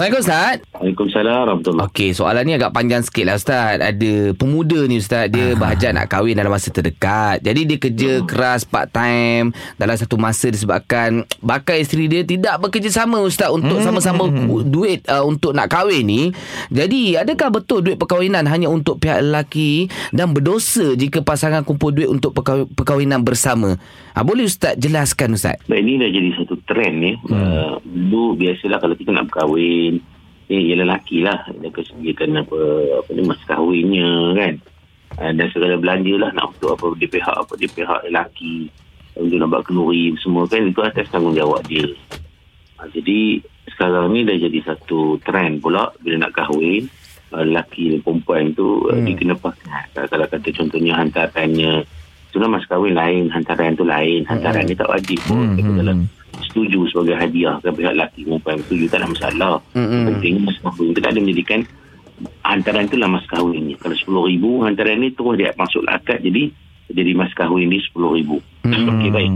Assalamualaikum Ustaz. Waalaikumsalam Okey, soalan ni agak panjang sikit lah Ustaz. Ada pemuda ni Ustaz, dia berhajat nak kahwin dalam masa terdekat. Jadi dia kerja keras part time dalam satu masa disebabkan bakal isteri dia tidak bekerjasama Ustaz untuk sama-sama duit uh, untuk nak kahwin ni. Jadi, adakah betul duit perkahwinan hanya untuk pihak lelaki dan berdosa jika pasangan kumpul duit untuk perkahwinan bersama? Ha, boleh Ustaz jelaskan Ustaz? Baik, ini dah jadi satu trend ni. Hmm. Uh, dulu biasalah kalau kita nak berkahwin, eh, ya lelaki lah. Dia sediakan apa, apa ni, mas kahwinnya kan. Uh, dan segala belanja lah nak untuk apa, di pihak apa, di pihak lelaki. Untuk nak buat kenduri semua kan, itu atas tanggungjawab dia. Uh, jadi, sekarang ni dah jadi satu trend pula bila nak kahwin. Uh, lelaki dan perempuan tu hmm. uh, dia kena pakai. Kalau kata contohnya hantarannya Sebenarnya mas kahwin lain, hantaran tu lain. Hantaran ni tak wajib pun. Hmm, Hmm. Setuju sebagai hadiah ke pihak lelaki perempuan setuju tak ada masalah. Hmm. Penting mas kahwin tak ada menjadikan hantaran tu lah mas kahwin ni. Kalau RM10,000 hantaran ni terus dia masuk akad jadi jadi mas kahwin ni RM10,000. Hmm. Okey baik.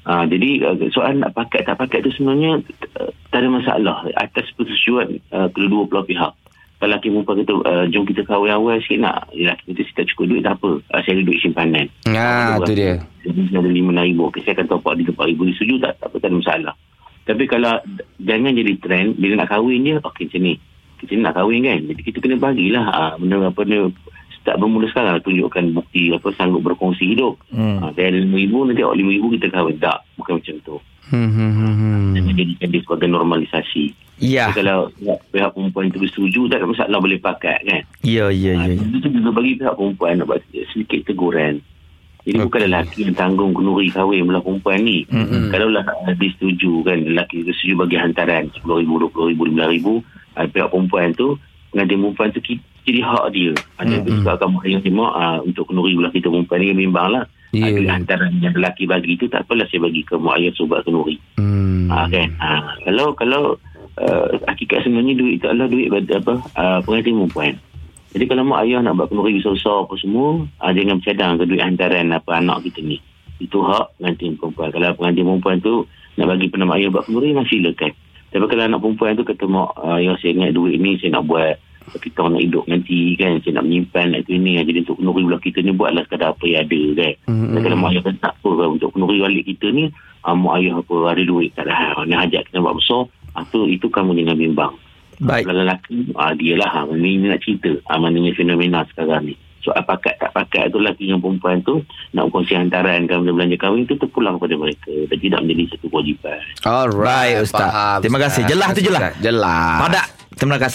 Uh, jadi uh, soal nak pakai tak pakai tu sebenarnya uh, tak ada masalah atas persetujuan uh, kedua belah pihak. Kalau lelaki perempuan kata uh, jom kita kahwin awal sikit nak lelaki kita tak cukup duit tak apa uh, saya ada duit simpanan. Ah, tu dia. Jadi saya ada RM5,000 okay, saya akan top up di RM4,000 dia setuju tak? Tak apa tak ada masalah. Tapi kalau jangan jadi trend bila nak kahwin je okey macam ni. Kita nak kahwin kan. Jadi kita kena bagilah uh, benda apa ni start bermula sekarang tunjukkan bukti apa sanggup berkongsi hidup. Hmm. Uh, saya ada RM5,000 nanti awak RM5,000 kita kahwin. Tak. Bukan macam tu. Hmm, hmm, hmm, hmm. Dia sebagai normalisasi. Ya. Jadi kalau pihak perempuan itu bersetuju tak ada masalah boleh pakai kan. Ya, ya, ya. ya. Itu juga bagi pihak perempuan nak buat sedikit teguran. Jadi okay. bukan lelaki yang tanggung kenduri kahwin belah perempuan ni. Mm-hmm. Kalau lah dia setuju kan, lelaki tu setuju bagi hantaran RM10,000, RM20,000, RM15,000, uh, pihak perempuan tu, pengantin perempuan tu jadi hak dia. Ada mm-hmm. tu juga akan yang terima uh, untuk kenduri belah kita perempuan ni bimbang lah. Ya, Yeah, ya. hantaran yang lelaki bagi tu tak apalah saya bagi ke mak sobat kenduri. Hmm. Ha, kan? Ha, kalau kalau uh, hakikat sebenarnya duit itu adalah duit pada apa uh, pengantin perempuan. Jadi kalau mak ayah nak buat kenduri besar-besar apa semua, uh, jangan bercadang ke duit hantaran apa anak kita ni. Itu hak pengantin perempuan. Kalau pengantin perempuan tu nak bagi penama ayah buat kenduri, masih silakan. Tapi kalau anak perempuan tu kata mak ayah saya ingat duit ni saya nak buat kita nak hidup nanti kan saya nak menyimpan nak itu ini jadi untuk kenduri belah kita ni buatlah sekadar apa yang ada kan mm-hmm. dan kalau mak ayah kata tak apa kan, untuk kenduri balik kita ni uh, mak ayah apa ada duit tak ada hal ni hajat kita buat besar tu, itu kamu jangan bimbang Baik. kalau lelaki uh, dia lah uh, ni, nak cerita uh, maknanya fenomena sekarang ni soal pakat tak pakat tu lelaki dengan perempuan tu nak berkongsi hantaran kan belanja kahwin tu terpulang kepada mereka dan tidak menjadi satu kewajipan Alright, Ustaz. Faham, Terima kasih. Ustaz. Jelas tu jelas. Jelas. Padak. Terima kasih.